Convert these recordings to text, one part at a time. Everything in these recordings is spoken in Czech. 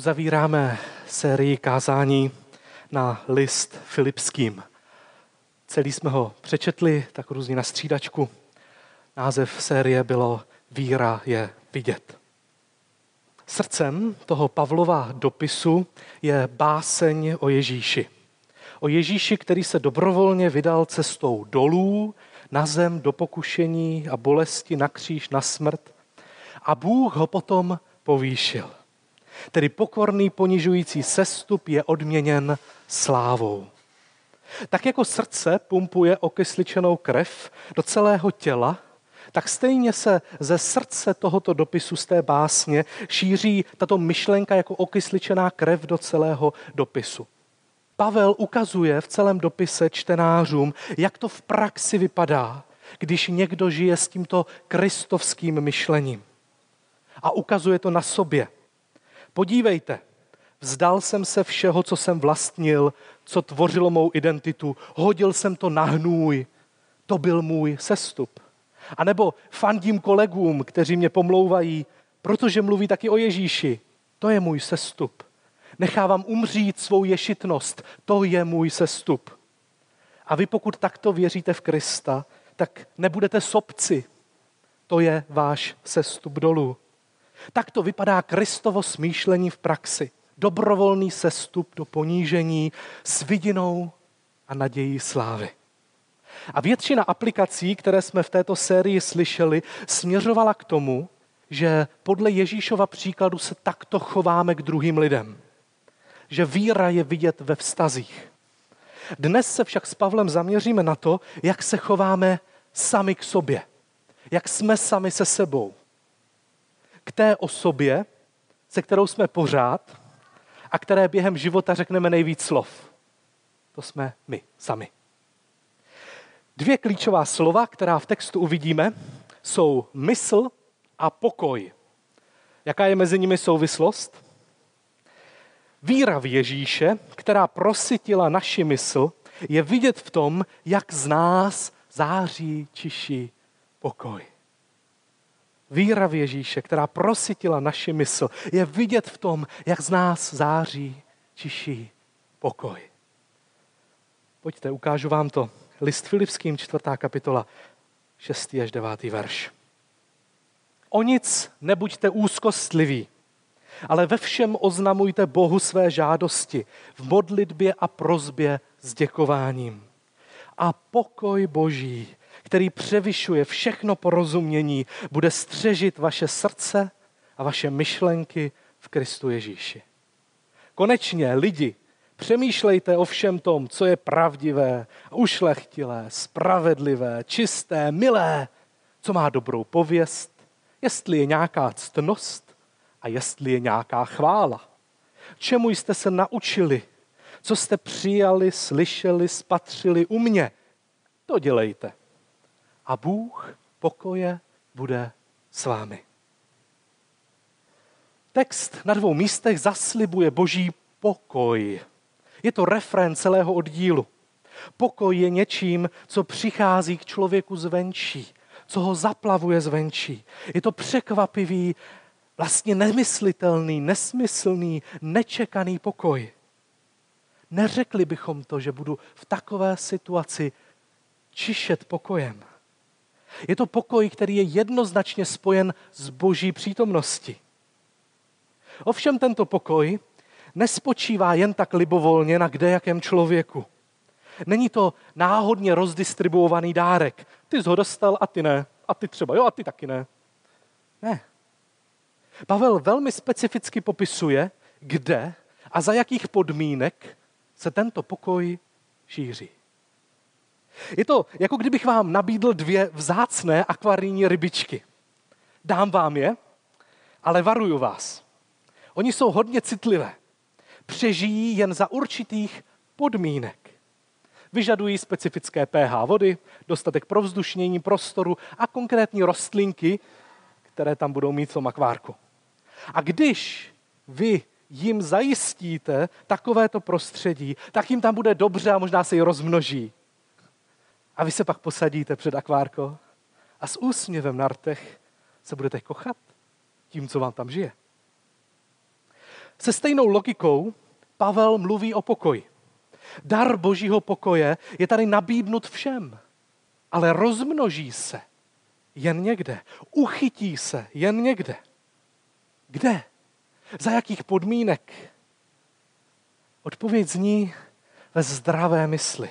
Uzavíráme sérii kázání na list Filipským. Celý jsme ho přečetli, tak různě na střídačku. Název série bylo Víra je vidět. Srdcem toho Pavlova dopisu je báseň o Ježíši. O Ježíši, který se dobrovolně vydal cestou dolů, na zem, do pokušení a bolesti, na kříž, na smrt. A Bůh ho potom povýšil. Tedy pokorný ponižující sestup je odměněn slávou. Tak jako srdce pumpuje okysličenou krev do celého těla, tak stejně se ze srdce tohoto dopisu z té básně šíří tato myšlenka jako okysličená krev do celého dopisu. Pavel ukazuje v celém dopise čtenářům, jak to v praxi vypadá, když někdo žije s tímto kristovským myšlením. A ukazuje to na sobě. Podívejte, vzdal jsem se všeho, co jsem vlastnil, co tvořilo mou identitu, hodil jsem to na hnůj. To byl můj sestup. A nebo fandím kolegům, kteří mě pomlouvají, protože mluví taky o Ježíši. To je můj sestup. Nechávám umřít svou ješitnost. To je můj sestup. A vy pokud takto věříte v Krista, tak nebudete sobci. To je váš sestup dolů. Tak to vypadá Kristovo smýšlení v praxi. Dobrovolný sestup do ponížení s vidinou a nadějí slávy. A většina aplikací, které jsme v této sérii slyšeli, směřovala k tomu, že podle Ježíšova příkladu se takto chováme k druhým lidem. Že víra je vidět ve vztazích. Dnes se však s Pavlem zaměříme na to, jak se chováme sami k sobě. Jak jsme sami se sebou k té osobě, se kterou jsme pořád a které během života řekneme nejvíc slov. To jsme my sami. Dvě klíčová slova, která v textu uvidíme, jsou mysl a pokoj. Jaká je mezi nimi souvislost? Víra v Ježíše, která prosytila naši mysl, je vidět v tom, jak z nás září čiší pokoj. Víra v Ježíše, která prosytila naši mysl, je vidět v tom, jak z nás září čiší pokoj. Pojďte, ukážu vám to. List Filipským, čtvrtá kapitola, 6. až 9. verš. O nic nebuďte úzkostliví, ale ve všem oznamujte Bohu své žádosti v modlitbě a prozbě s děkováním. A pokoj Boží, který převyšuje všechno porozumění, bude střežit vaše srdce a vaše myšlenky v Kristu Ježíši. Konečně, lidi, přemýšlejte o všem tom, co je pravdivé, ušlechtilé, spravedlivé, čisté, milé, co má dobrou pověst, jestli je nějaká ctnost a jestli je nějaká chvála. Čemu jste se naučili, co jste přijali, slyšeli, spatřili u mě, to dělejte a Bůh pokoje bude s vámi. Text na dvou místech zaslibuje boží pokoj. Je to refrén celého oddílu. Pokoj je něčím, co přichází k člověku zvenčí, co ho zaplavuje zvenčí. Je to překvapivý, vlastně nemyslitelný, nesmyslný, nečekaný pokoj. Neřekli bychom to, že budu v takové situaci čišet pokojem. Je to pokoj, který je jednoznačně spojen s boží přítomností. Ovšem tento pokoj nespočívá jen tak libovolně na kdejakém člověku. Není to náhodně rozdistribuovaný dárek. Ty jsi ho dostal a ty ne. A ty třeba jo a ty taky ne. Ne. Pavel velmi specificky popisuje, kde a za jakých podmínek se tento pokoj šíří. Je to, jako kdybych vám nabídl dvě vzácné akvarijní rybičky. Dám vám je, ale varuju vás. Oni jsou hodně citlivé. Přežijí jen za určitých podmínek. Vyžadují specifické pH vody, dostatek provzdušnění prostoru a konkrétní rostlinky, které tam budou mít v akvárku. A když vy jim zajistíte takovéto prostředí, tak jim tam bude dobře a možná se i rozmnoží. A vy se pak posadíte před akvárko a s úsměvem na rtech se budete kochat tím, co vám tam žije. se stejnou logikou Pavel mluví o pokoji. Dar božího pokoje je tady nabídnut všem, ale rozmnoží se jen někde. Uchytí se jen někde. Kde? Za jakých podmínek? Odpověď zní ve zdravé mysli.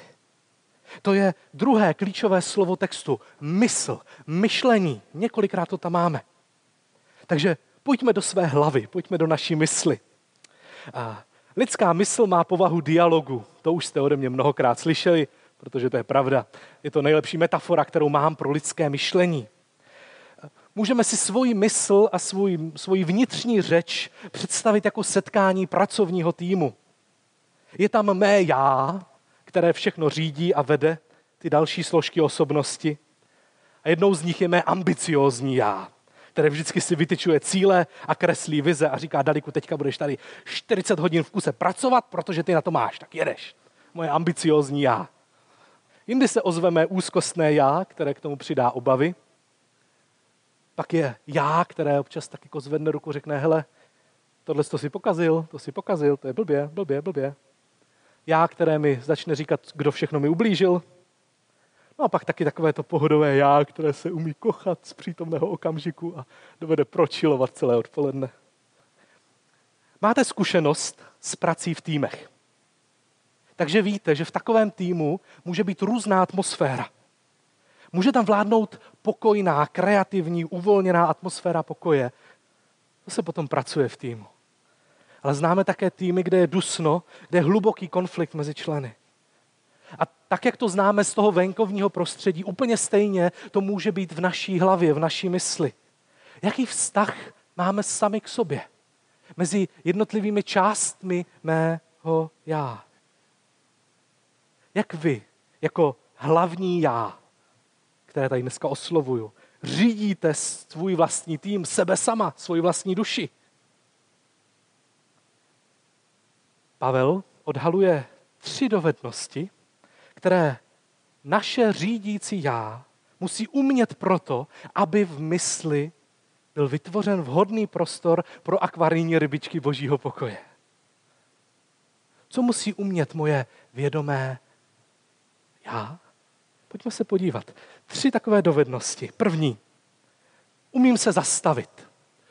To je druhé klíčové slovo textu. Mysl, myšlení. Několikrát to tam máme. Takže pojďme do své hlavy, pojďme do naší mysli. A lidská mysl má povahu dialogu. To už jste ode mě mnohokrát slyšeli, protože to je pravda. Je to nejlepší metafora, kterou mám pro lidské myšlení. Můžeme si svoji mysl a svůj, svoji vnitřní řeč představit jako setkání pracovního týmu. Je tam mé já, které všechno řídí a vede ty další složky osobnosti. A jednou z nich je mé ambiciózní já, které vždycky si vytyčuje cíle a kreslí vize a říká, Daliku, teďka budeš tady 40 hodin v kuse pracovat, protože ty na to máš, tak jedeš. Moje ambiciózní já. Jindy se ozve mé úzkostné já, které k tomu přidá obavy. Pak je já, které občas tak jako zvedne ruku, řekne, hele, tohle to si pokazil, to si pokazil, to je blbě, blbě, blbě já, které mi začne říkat, kdo všechno mi ublížil. No a pak taky takové to pohodové já, které se umí kochat z přítomného okamžiku a dovede pročilovat celé odpoledne. Máte zkušenost s prací v týmech. Takže víte, že v takovém týmu může být různá atmosféra. Může tam vládnout pokojná, kreativní, uvolněná atmosféra pokoje. To se potom pracuje v týmu ale známe také týmy, kde je dusno, kde je hluboký konflikt mezi členy. A tak, jak to známe z toho venkovního prostředí, úplně stejně to může být v naší hlavě, v naší mysli. Jaký vztah máme sami k sobě? Mezi jednotlivými částmi mého já. Jak vy, jako hlavní já, které tady dneska oslovuju, řídíte svůj vlastní tým, sebe sama, svoji vlastní duši? Pavel odhaluje tři dovednosti, které naše řídící já musí umět proto, aby v mysli byl vytvořen vhodný prostor pro akvarijní rybičky božího pokoje. Co musí umět moje vědomé já? Pojďme se podívat. Tři takové dovednosti. První. Umím se zastavit.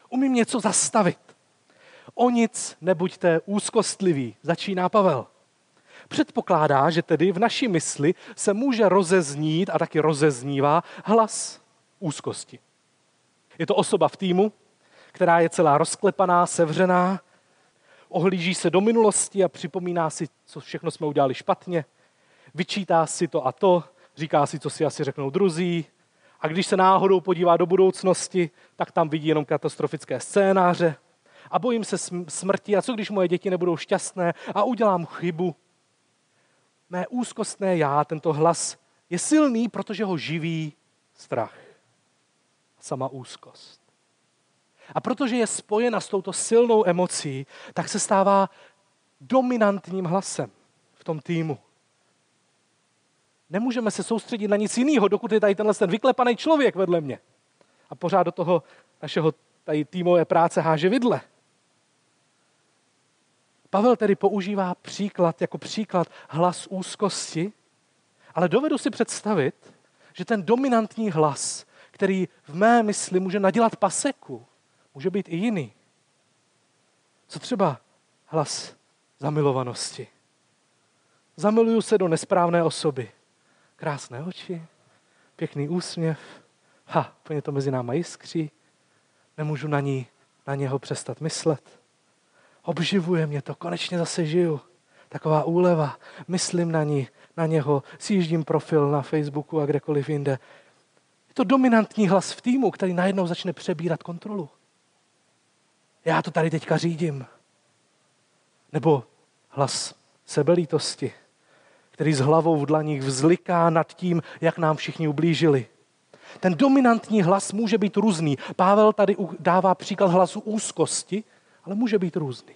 Umím něco zastavit. O nic nebuďte úzkostliví, začíná Pavel. Předpokládá, že tedy v naší mysli se může rozeznít a taky rozeznívá hlas úzkosti. Je to osoba v týmu, která je celá rozklepaná, sevřená, ohlíží se do minulosti a připomíná si, co všechno jsme udělali špatně, vyčítá si to a to, říká si, co si asi řeknou druzí, a když se náhodou podívá do budoucnosti, tak tam vidí jenom katastrofické scénáře a bojím se smrti a co když moje děti nebudou šťastné a udělám chybu. Mé úzkostné já, tento hlas, je silný, protože ho živí strach. Sama úzkost. A protože je spojena s touto silnou emocí, tak se stává dominantním hlasem v tom týmu. Nemůžeme se soustředit na nic jiného, dokud je tady tenhle ten vyklepaný člověk vedle mě. A pořád do toho našeho tady týmové práce háže vidle. Pavel tedy používá příklad jako příklad hlas úzkosti, ale dovedu si představit, že ten dominantní hlas, který v mé mysli může nadělat paseku, může být i jiný. Co třeba hlas zamilovanosti? Zamiluju se do nesprávné osoby. Krásné oči, pěkný úsměv, ha, plně to mezi náma jiskří, nemůžu na, ní, na něho přestat myslet obživuje mě to, konečně zase žiju. Taková úleva, myslím na ní, na něho, sjíždím profil na Facebooku a kdekoliv jinde. Je to dominantní hlas v týmu, který najednou začne přebírat kontrolu. Já to tady teďka řídím. Nebo hlas sebelítosti, který s hlavou v dlaních vzliká nad tím, jak nám všichni ublížili. Ten dominantní hlas může být různý. Pavel tady dává příklad hlasu úzkosti, ale může být různý.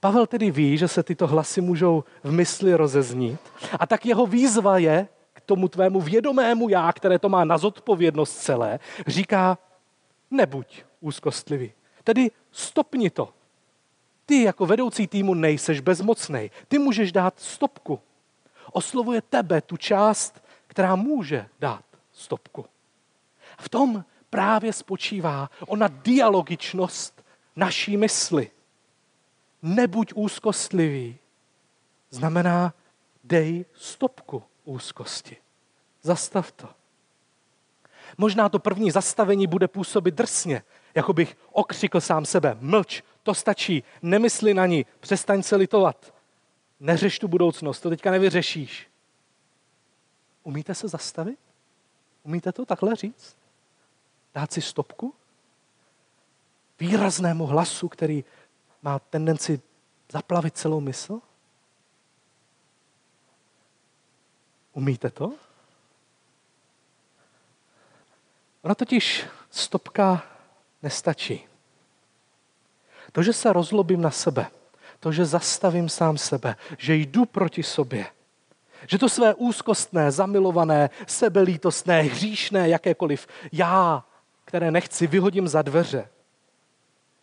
Pavel tedy ví, že se tyto hlasy můžou v mysli rozeznít a tak jeho výzva je k tomu tvému vědomému já, které to má na zodpovědnost celé, říká, nebuď úzkostlivý. Tedy stopni to. Ty jako vedoucí týmu nejseš bezmocný. Ty můžeš dát stopku. Oslovuje tebe tu část, která může dát stopku. V tom právě spočívá ona dialogičnost naší mysli. Nebuď úzkostlivý. Znamená, dej stopku úzkosti. Zastav to. Možná to první zastavení bude působit drsně, jako bych okřikl sám sebe. Mlč, to stačí, nemysli na ní, přestaň se litovat. Neřeš tu budoucnost, to teďka nevyřešíš. Umíte se zastavit? Umíte to takhle říct? Dát si stopku? Výraznému hlasu, který má tendenci zaplavit celou mysl? Umíte to? Ona totiž stopka nestačí. To, že se rozlobím na sebe, to, že zastavím sám sebe, že jdu proti sobě, že to své úzkostné, zamilované, sebelítostné, hříšné, jakékoliv já, které nechci, vyhodím za dveře,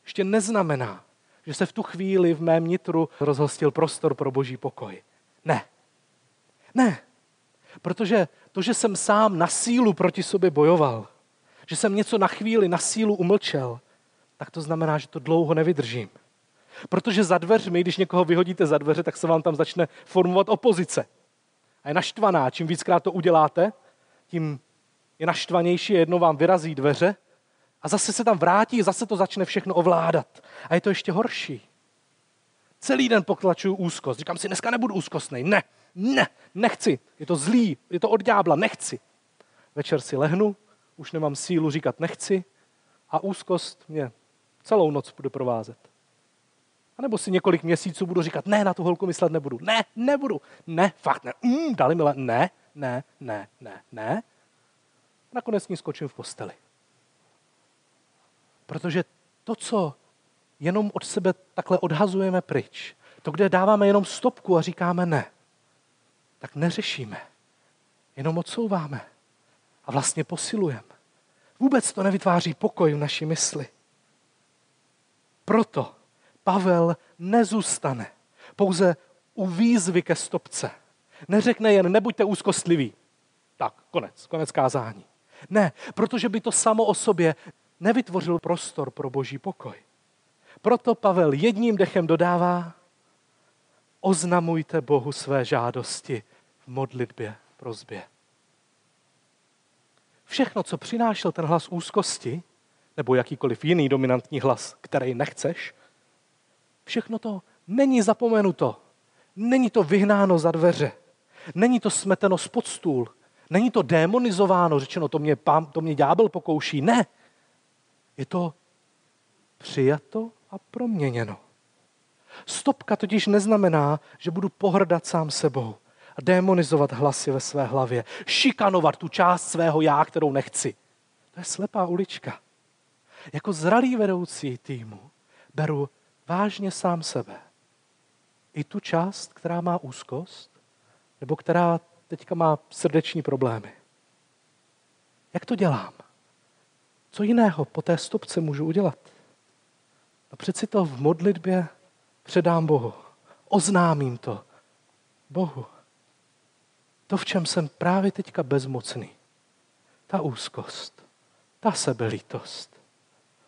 ještě neznamená, že se v tu chvíli v mém nitru rozhostil prostor pro boží pokoj. Ne. Ne. Protože to, že jsem sám na sílu proti sobě bojoval, že jsem něco na chvíli na sílu umlčel, tak to znamená, že to dlouho nevydržím. Protože za dveřmi, když někoho vyhodíte za dveře, tak se vám tam začne formovat opozice. A je naštvaná. Čím víckrát to uděláte, tím je naštvanější, jedno vám vyrazí dveře a zase se tam vrátí, zase to začne všechno ovládat. A je to ještě horší. Celý den potlačuju úzkost. Říkám si, dneska nebudu úzkostný. Ne, ne, nechci. Je to zlý, je to od ďábla, nechci. Večer si lehnu, už nemám sílu říkat nechci a úzkost mě celou noc bude provázet. A nebo si několik měsíců budu říkat, ne, na tu holku myslet nebudu. Ne, nebudu. Ne, fakt ne. Mm, dali mi le... Ne, ne, ne, ne, ne. Nakonec ní skočím v posteli. Protože to, co jenom od sebe takhle odhazujeme pryč, to, kde dáváme jenom stopku a říkáme ne, tak neřešíme. Jenom odsouváme a vlastně posilujeme. Vůbec to nevytváří pokoj v naší mysli. Proto Pavel nezůstane pouze u výzvy ke stopce. Neřekne jen, nebuďte úzkostliví. Tak, konec, konec kázání. Ne, protože by to samo o sobě nevytvořil prostor pro boží pokoj. Proto Pavel jedním dechem dodává, oznamujte Bohu své žádosti v modlitbě, prozbě. Všechno, co přinášel ten hlas úzkosti, nebo jakýkoliv jiný dominantní hlas, který nechceš, všechno to není zapomenuto. Není to vyhnáno za dveře. Není to smeteno spod stůl. Není to demonizováno, řečeno, to mě, pán, to mě ďábel pokouší. Ne. Je to přijato a proměněno. Stopka totiž neznamená, že budu pohrdat sám sebou a demonizovat hlasy ve své hlavě, šikanovat tu část svého já, kterou nechci. To je slepá ulička. Jako zralý vedoucí týmu beru vážně sám sebe. I tu část, která má úzkost, nebo která teďka má srdeční problémy. Jak to dělám? Co jiného po té stopce můžu udělat? No přeci to v modlitbě předám Bohu. Oznámím to Bohu. To, v čem jsem právě teďka bezmocný. Ta úzkost, ta sebelítost,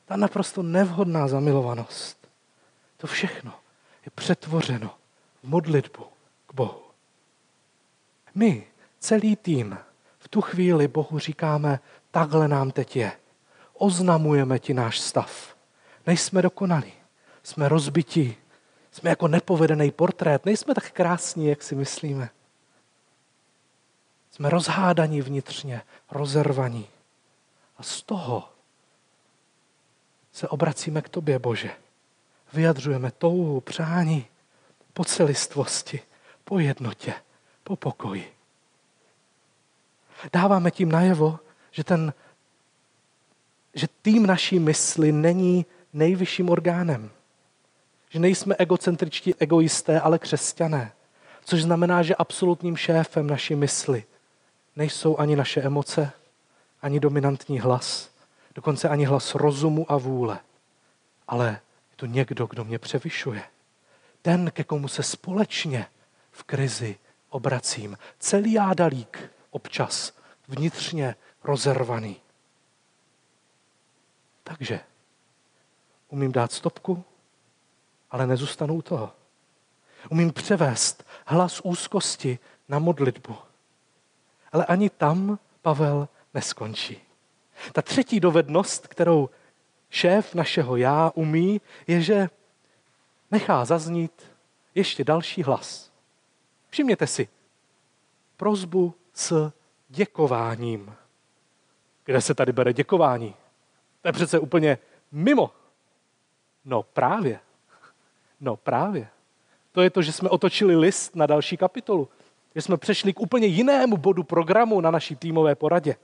ta naprosto nevhodná zamilovanost. To všechno je přetvořeno v modlitbu k Bohu. My, celý tým, v tu chvíli Bohu říkáme, takhle nám teď je. Oznamujeme ti náš stav. Nejsme dokonalí. Jsme rozbití. Jsme jako nepovedený portrét. Nejsme tak krásní, jak si myslíme. Jsme rozhádaní vnitřně, rozervaní. A z toho se obracíme k tobě, Bože. Vyjadřujeme touhu, přání po celistvosti, po jednotě, po pokoji. Dáváme tím najevo, že, ten, že tým naší mysli není nejvyšším orgánem. Že nejsme egocentričtí egoisté, ale křesťané. Což znamená, že absolutním šéfem naší mysli nejsou ani naše emoce, ani dominantní hlas, dokonce ani hlas rozumu a vůle, ale je to někdo, kdo mě převyšuje. Ten, ke komu se společně v krizi obracím. Celý jádalík občas vnitřně rozervaný. Takže umím dát stopku, ale nezůstanu u toho. Umím převést hlas úzkosti na modlitbu. Ale ani tam Pavel neskončí. Ta třetí dovednost, kterou šéf našeho já umí, je, že nechá zaznít ještě další hlas. Všimněte si, prozbu s děkováním. Kde se tady bere děkování? To je přece úplně mimo. No právě. No právě. To je to, že jsme otočili list na další kapitolu. Že jsme přešli k úplně jinému bodu programu na naší týmové poradě.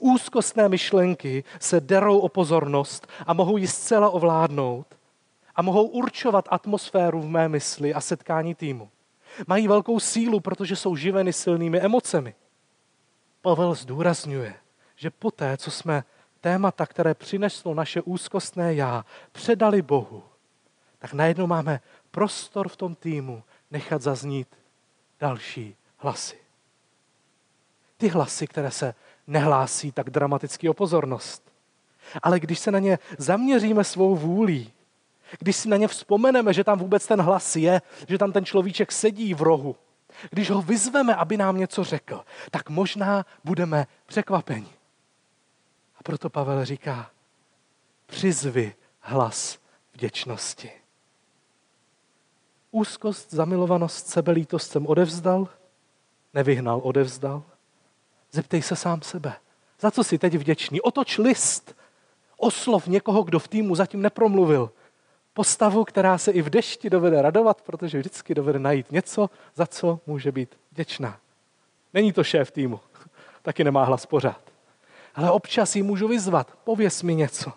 Úzkostné myšlenky se derou o pozornost a mohou ji zcela ovládnout a mohou určovat atmosféru v mé mysli a setkání týmu. Mají velkou sílu, protože jsou živeny silnými emocemi. Pavel zdůrazňuje, že poté, co jsme témata, které přineslo naše úzkostné já, předali Bohu, tak najednou máme prostor v tom týmu nechat zaznít další hlasy. Ty hlasy, které se nehlásí tak dramaticky o pozornost. Ale když se na ně zaměříme svou vůlí, když si na ně vzpomeneme, že tam vůbec ten hlas je, že tam ten človíček sedí v rohu, když ho vyzveme, aby nám něco řekl, tak možná budeme překvapeni. A proto Pavel říká, přizvi hlas vděčnosti. Úzkost, zamilovanost, sebelítost jsem odevzdal, nevyhnal, odevzdal. Zeptej se sám sebe, za co jsi teď vděčný. Otoč list, oslov někoho, kdo v týmu zatím nepromluvil. Postavu, která se i v dešti dovede radovat, protože vždycky dovede najít něco, za co může být vděčná. Není to šéf týmu, taky nemá hlas pořád. Ale občas ji můžu vyzvat, pověs mi něco.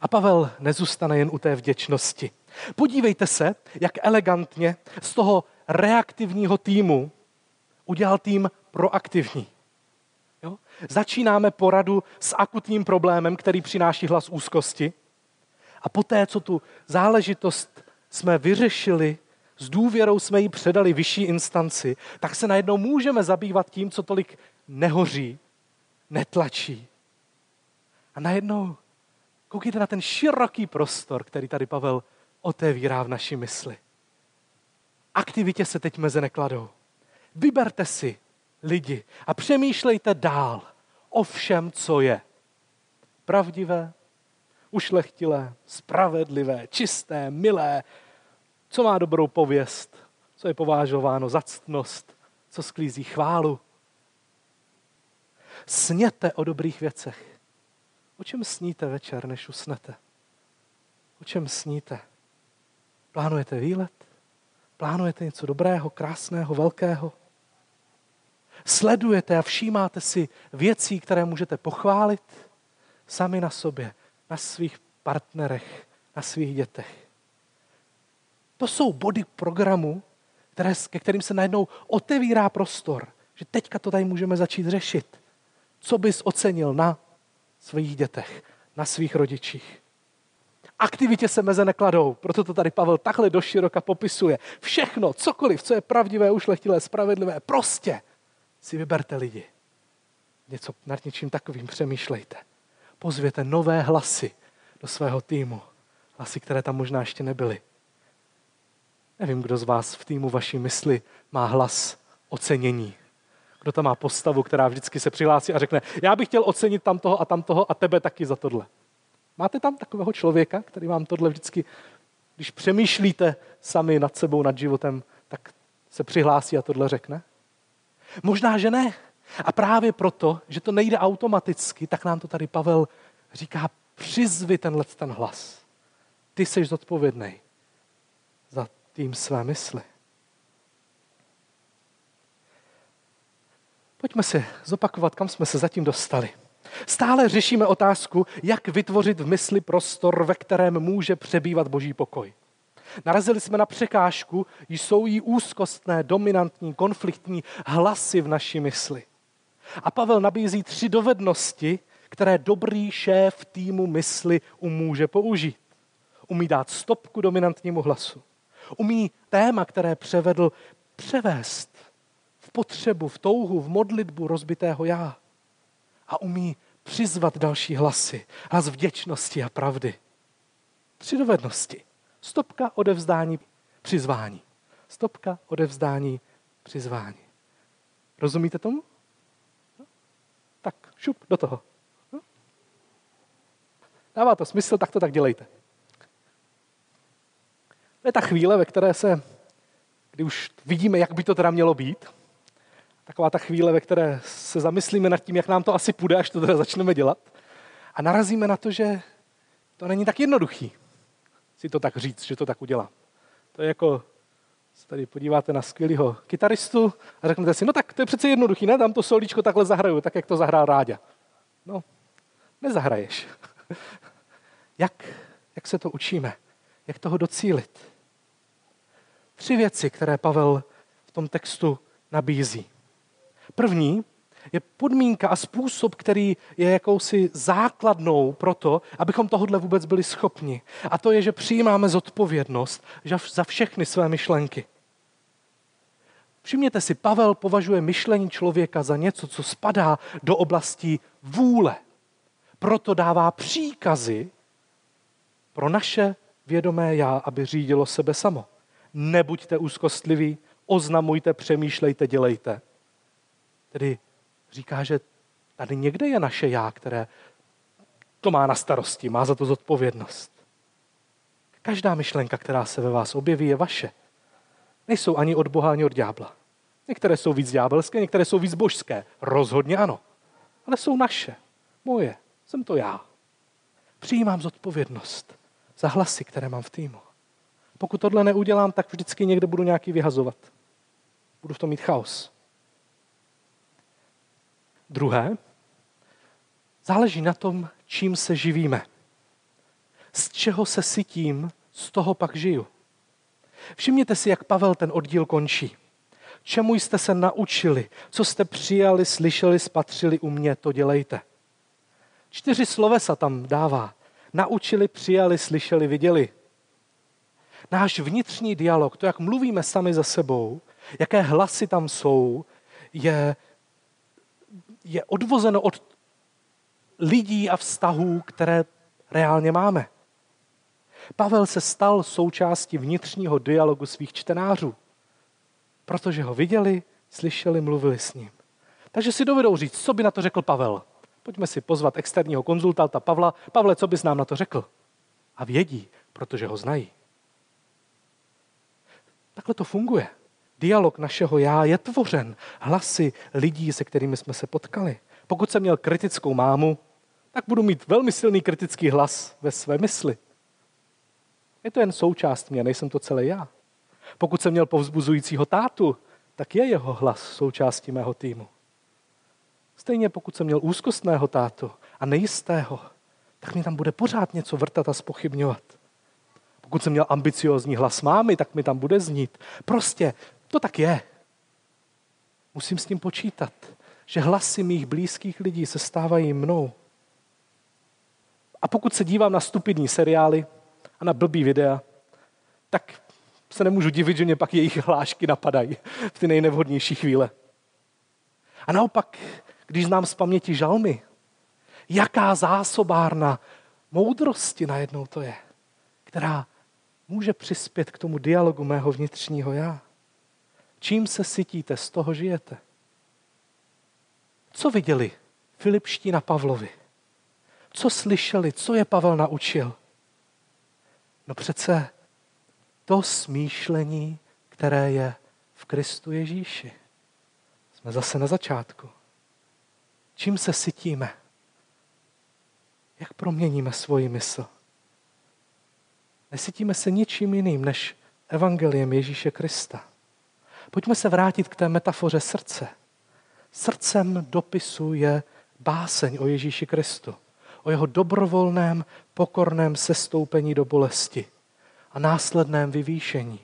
A Pavel nezůstane jen u té vděčnosti. Podívejte se, jak elegantně z toho reaktivního týmu udělal tým proaktivní. Jo? Začínáme poradu s akutním problémem, který přináší hlas úzkosti. A poté, co tu záležitost jsme vyřešili, s důvěrou jsme ji předali vyšší instanci, tak se najednou můžeme zabývat tím, co tolik nehoří, netlačí. A najednou koukejte na ten široký prostor, který tady Pavel otevírá v naší mysli. Aktivitě se teď meze nekladou. Vyberte si lidi a přemýšlejte dál o všem, co je. Pravdivé, ušlechtilé, spravedlivé, čisté, milé, co má dobrou pověst, co je povážováno za ctnost, co sklízí chválu. Sněte o dobrých věcech. O čem sníte večer, než usnete? O čem sníte? Plánujete výlet? Plánujete něco dobrého, krásného, velkého? Sledujete a všímáte si věcí, které můžete pochválit sami na sobě, na svých partnerech, na svých dětech. To jsou body programu, které, ke kterým se najednou otevírá prostor, že teďka to tady můžeme začít řešit. Co bys ocenil na svých dětech, na svých rodičích? Aktivitě se meze nekladou, proto to tady Pavel takhle doširoka popisuje. Všechno, cokoliv, co je pravdivé, ušlechtilé, spravedlivé, prostě si vyberte lidi. Něco nad něčím takovým přemýšlejte. Pozvěte nové hlasy do svého týmu. Hlasy, které tam možná ještě nebyly. Nevím, kdo z vás v týmu vaší mysli má hlas ocenění. Kdo tam má postavu, která vždycky se přihlásí a řekne, já bych chtěl ocenit tam toho a tam toho a tebe taky za tohle. Máte tam takového člověka, který vám tohle vždycky, když přemýšlíte sami nad sebou, nad životem, tak se přihlásí a tohle řekne? Možná, že ne. A právě proto, že to nejde automaticky, tak nám to tady Pavel říká, přizvi tenhle ten hlas. Ty jsi zodpovědný za tým své mysli. Pojďme si zopakovat, kam jsme se zatím dostali. Stále řešíme otázku, jak vytvořit v mysli prostor, ve kterém může přebývat boží pokoj. Narazili jsme na překážku, jsou jí úzkostné, dominantní, konfliktní hlasy v naší mysli. A Pavel nabízí tři dovednosti, které dobrý šéf týmu mysli umůže použít. Umí dát stopku dominantnímu hlasu. Umí téma, které převedl, převést v potřebu, v touhu, v modlitbu rozbitého já. A umí přizvat další hlasy, hlas vděčnosti a pravdy. Tři dovednosti. Stopka, odevzdání, přizvání. Stopka, odevzdání, přizvání. Rozumíte tomu? Šup do toho. Dává to smysl, tak to tak dělejte. To je ta chvíle, ve které se, kdy už vidíme, jak by to teda mělo být, taková ta chvíle, ve které se zamyslíme nad tím, jak nám to asi půjde, až to teda začneme dělat. A narazíme na to, že to není tak jednoduchý si to tak říct, že to tak udělá. To je jako, se tady podíváte na skvělého kytaristu a řeknete si, no tak to je přece jednoduchý, ne? Tam to solíčko takhle zahraju, tak jak to zahrál Ráďa. No, nezahraješ. jak, jak se to učíme? Jak toho docílit? Tři věci, které Pavel v tom textu nabízí. První je podmínka a způsob, který je jakousi základnou pro to, abychom tohle vůbec byli schopni. A to je, že přijímáme zodpovědnost za všechny své myšlenky. Všimněte si, Pavel považuje myšlení člověka za něco, co spadá do oblasti vůle. Proto dává příkazy pro naše vědomé já, aby řídilo sebe samo. Nebuďte úzkostliví, oznamujte, přemýšlejte, dělejte. Tedy říká, že tady někde je naše já, které to má na starosti, má za to zodpovědnost. Každá myšlenka, která se ve vás objeví, je vaše. Nejsou ani od Boha, ani od ďábla. Některé jsou víc ďábelské, některé jsou víc božské. Rozhodně ano. Ale jsou naše. Moje. Jsem to já. Přijímám zodpovědnost za hlasy, které mám v týmu. Pokud tohle neudělám, tak vždycky někde budu nějaký vyhazovat. Budu v tom mít chaos. Druhé, záleží na tom, čím se živíme. Z čeho se sytím, z toho pak žiju. Všimněte si, jak Pavel ten oddíl končí. Čemu jste se naučili, co jste přijali, slyšeli, spatřili u mě, to dělejte. Čtyři slovesa tam dává. Naučili, přijali, slyšeli, viděli. Náš vnitřní dialog, to, jak mluvíme sami za sebou, jaké hlasy tam jsou, je je odvozeno od lidí a vztahů, které reálně máme. Pavel se stal součástí vnitřního dialogu svých čtenářů, protože ho viděli, slyšeli, mluvili s ním. Takže si dovedou říct, co by na to řekl Pavel. Pojďme si pozvat externího konzultanta Pavla. Pavle, co bys nám na to řekl? A vědí, protože ho znají. Takhle to funguje. Dialog našeho já je tvořen hlasy lidí, se kterými jsme se potkali. Pokud jsem měl kritickou mámu, tak budu mít velmi silný kritický hlas ve své mysli. Je to jen součást mě, nejsem to celé já. Pokud jsem měl povzbuzujícího tátu, tak je jeho hlas součástí mého týmu. Stejně pokud jsem měl úzkostného tátu a nejistého, tak mi tam bude pořád něco vrtat a spochybňovat. Pokud jsem měl ambiciozní hlas mámy, tak mi tam bude znít. Prostě to tak je. Musím s tím počítat, že hlasy mých blízkých lidí se stávají mnou. A pokud se dívám na stupidní seriály a na blbý videa, tak se nemůžu divit, že mě pak jejich hlášky napadají v ty nejnevhodnější chvíle. A naopak, když znám z paměti žalmy, jaká zásobárna moudrosti najednou to je, která může přispět k tomu dialogu mého vnitřního já. Čím se sytíte, z toho žijete. Co viděli Filipští na Pavlovi? Co slyšeli, co je Pavel naučil? No přece to smýšlení, které je v Kristu Ježíši. Jsme zase na začátku. Čím se sytíme? Jak proměníme svoji mysl? Nesytíme se ničím jiným než evangeliem Ježíše Krista. Pojďme se vrátit k té metafoře srdce. Srdcem dopisu je báseň o Ježíši Kristu, o jeho dobrovolném, pokorném sestoupení do bolesti a následném vyvýšení.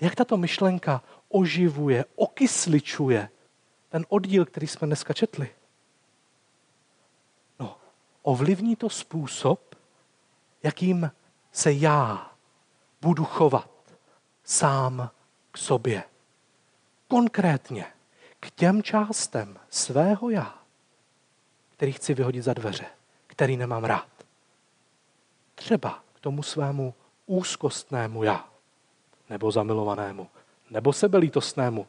Jak tato myšlenka oživuje, okysličuje ten oddíl, který jsme dneska četli. ovlivní to způsob, jakým se já budu chovat sám k sobě. Konkrétně k těm částem svého já, který chci vyhodit za dveře, který nemám rád. Třeba k tomu svému úzkostnému já, nebo zamilovanému, nebo sebelítostnému.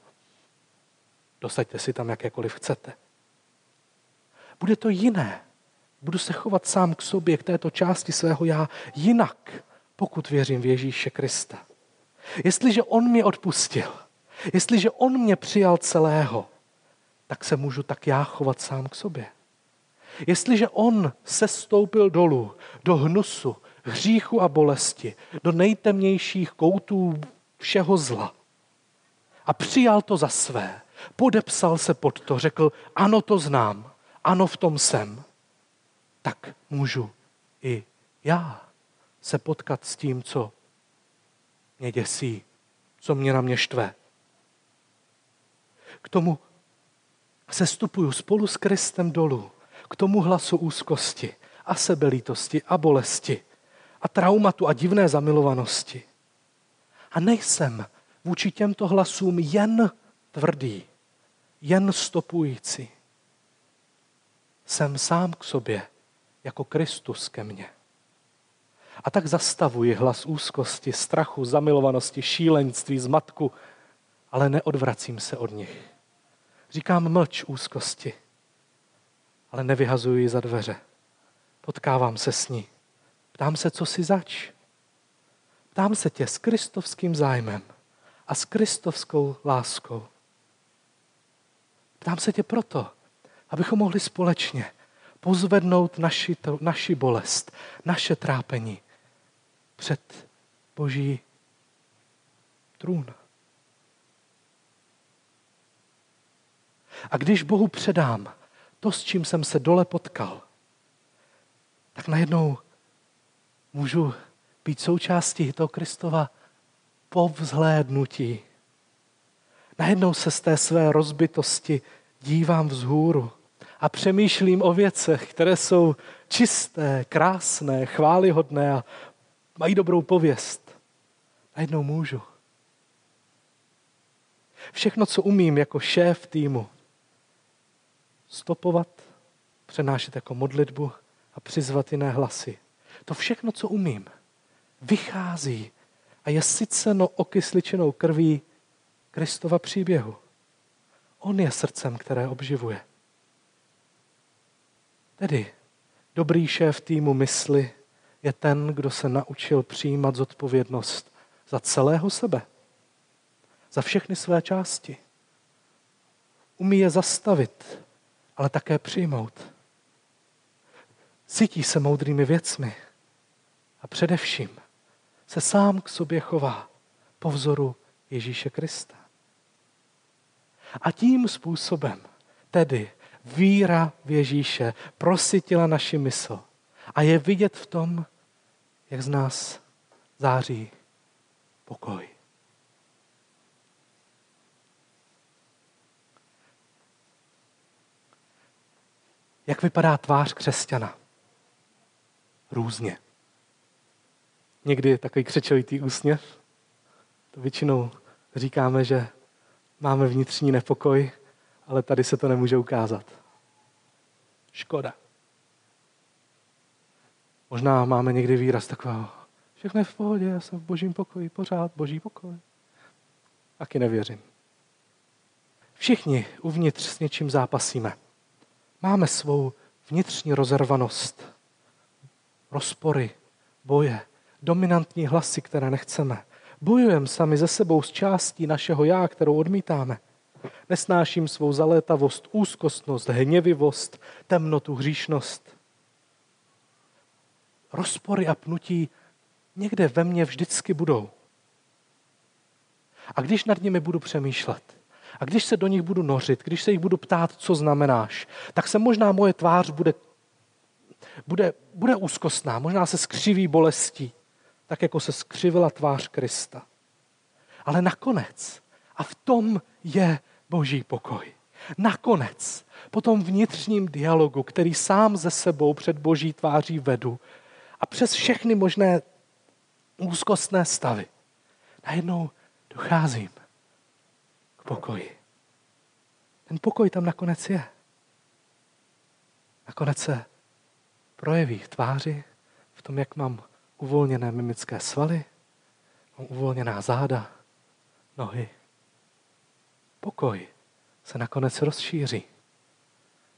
Dosaďte si tam jakékoliv chcete. Bude to jiné. Budu se chovat sám k sobě, k této části svého já jinak, pokud věřím v Ježíše Krista. Jestliže On mě odpustil, jestliže On mě přijal celého, tak se můžu tak já chovat sám k sobě. Jestliže On se stoupil dolů do hnusu, hříchu a bolesti, do nejtemnějších koutů všeho zla a přijal to za své, podepsal se pod to, řekl, ano, to znám, ano, v tom jsem, tak můžu i já se potkat s tím, co mě děsí, co mě na mě štve. K tomu se stupuju spolu s Kristem dolů, k tomu hlasu úzkosti a sebelítosti a bolesti a traumatu a divné zamilovanosti. A nejsem vůči těmto hlasům jen tvrdý, jen stopující. Jsem sám k sobě, jako Kristus ke mně. A tak zastavuji hlas úzkosti, strachu, zamilovanosti, šílenství, zmatku, ale neodvracím se od nich. Říkám mlč úzkosti, ale nevyhazuji ji za dveře. Potkávám se s ní. Ptám se, co si zač. Ptám se tě s kristovským zájmem a s kristovskou láskou. Ptám se tě proto, abychom mohli společně pozvednout naši, to, naši bolest, naše trápení před Boží trůn. A když Bohu předám to, s čím jsem se dole potkal, tak najednou můžu být součástí toho Kristova povzhlédnutí. Najednou se z té své rozbitosti dívám vzhůru a přemýšlím o věcech, které jsou čisté, krásné, chválihodné a mají dobrou pověst. Najednou můžu. Všechno, co umím jako šéf týmu, stopovat, přenášet jako modlitbu a přizvat jiné hlasy. To všechno, co umím, vychází a je syceno okysličenou krví Kristova příběhu. On je srdcem, které obživuje. Tedy dobrý šéf týmu mysli je ten, kdo se naučil přijímat zodpovědnost za celého sebe, za všechny své části. Umí je zastavit, ale také přijmout. Cítí se moudrými věcmi a především se sám k sobě chová po vzoru Ježíše Krista. A tím způsobem tedy víra v Ježíše prosytila naši mysl. A je vidět v tom, jak z nás září pokoj. Jak vypadá tvář křesťana? Různě. Někdy takový křečovitý úsměv. To většinou říkáme, že máme vnitřní nepokoj, ale tady se to nemůže ukázat. Škoda. Možná máme někdy výraz takového, všechno je v pohodě, já jsem v božím pokoji, pořád boží pokoj. Taky nevěřím. Všichni uvnitř s něčím zápasíme. Máme svou vnitřní rozervanost, rozpory, boje, dominantní hlasy, které nechceme. Bojujeme sami ze sebou s částí našeho já, kterou odmítáme. Nesnáším svou zalétavost, úzkostnost, hněvivost, temnotu, hříšnost. Rozpory a pnutí někde ve mně vždycky budou. A když nad nimi budu přemýšlet, a když se do nich budu nořit, když se jich budu ptát, co znamenáš, tak se možná moje tvář bude, bude, bude úzkostná, možná se skřiví bolestí, tak jako se skřivila tvář Krista. Ale nakonec, a v tom je boží pokoj. Nakonec, po tom vnitřním dialogu, který sám ze sebou před boží tváří vedu a přes všechny možné úzkostné stavy, najednou docházím k pokoji. Ten pokoj tam nakonec je. Nakonec se projeví v tváři, v tom, jak mám uvolněné mimické svaly, mám uvolněná záda, nohy. Pokoj se nakonec rozšíří,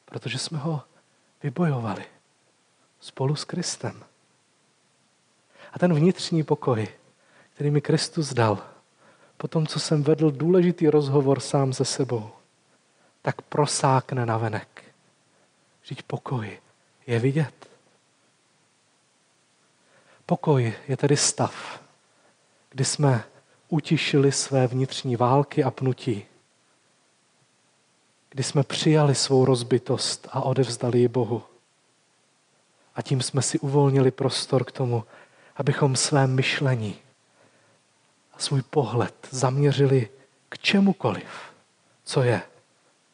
protože jsme ho vybojovali spolu s Kristem. A ten vnitřní pokoj, který mi Kristus dal, po tom, co jsem vedl důležitý rozhovor sám se sebou, tak prosákne na venek. Žít pokoj je vidět. Pokoj je tedy stav, kdy jsme utišili své vnitřní války a pnutí, kdy jsme přijali svou rozbitost a odevzdali ji Bohu. A tím jsme si uvolnili prostor k tomu, abychom své myšlení a svůj pohled zaměřili k čemukoliv, co je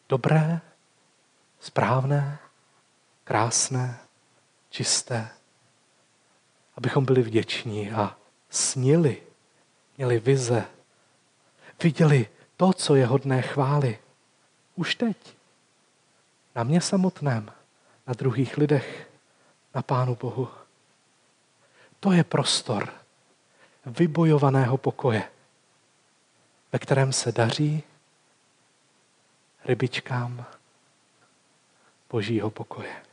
dobré, správné, krásné, čisté. Abychom byli vděční a snili, měli vize, viděli to, co je hodné chvály. Už teď. Na mě samotném, na druhých lidech, na Pánu Bohu. To je prostor vybojovaného pokoje, ve kterém se daří rybičkám božího pokoje.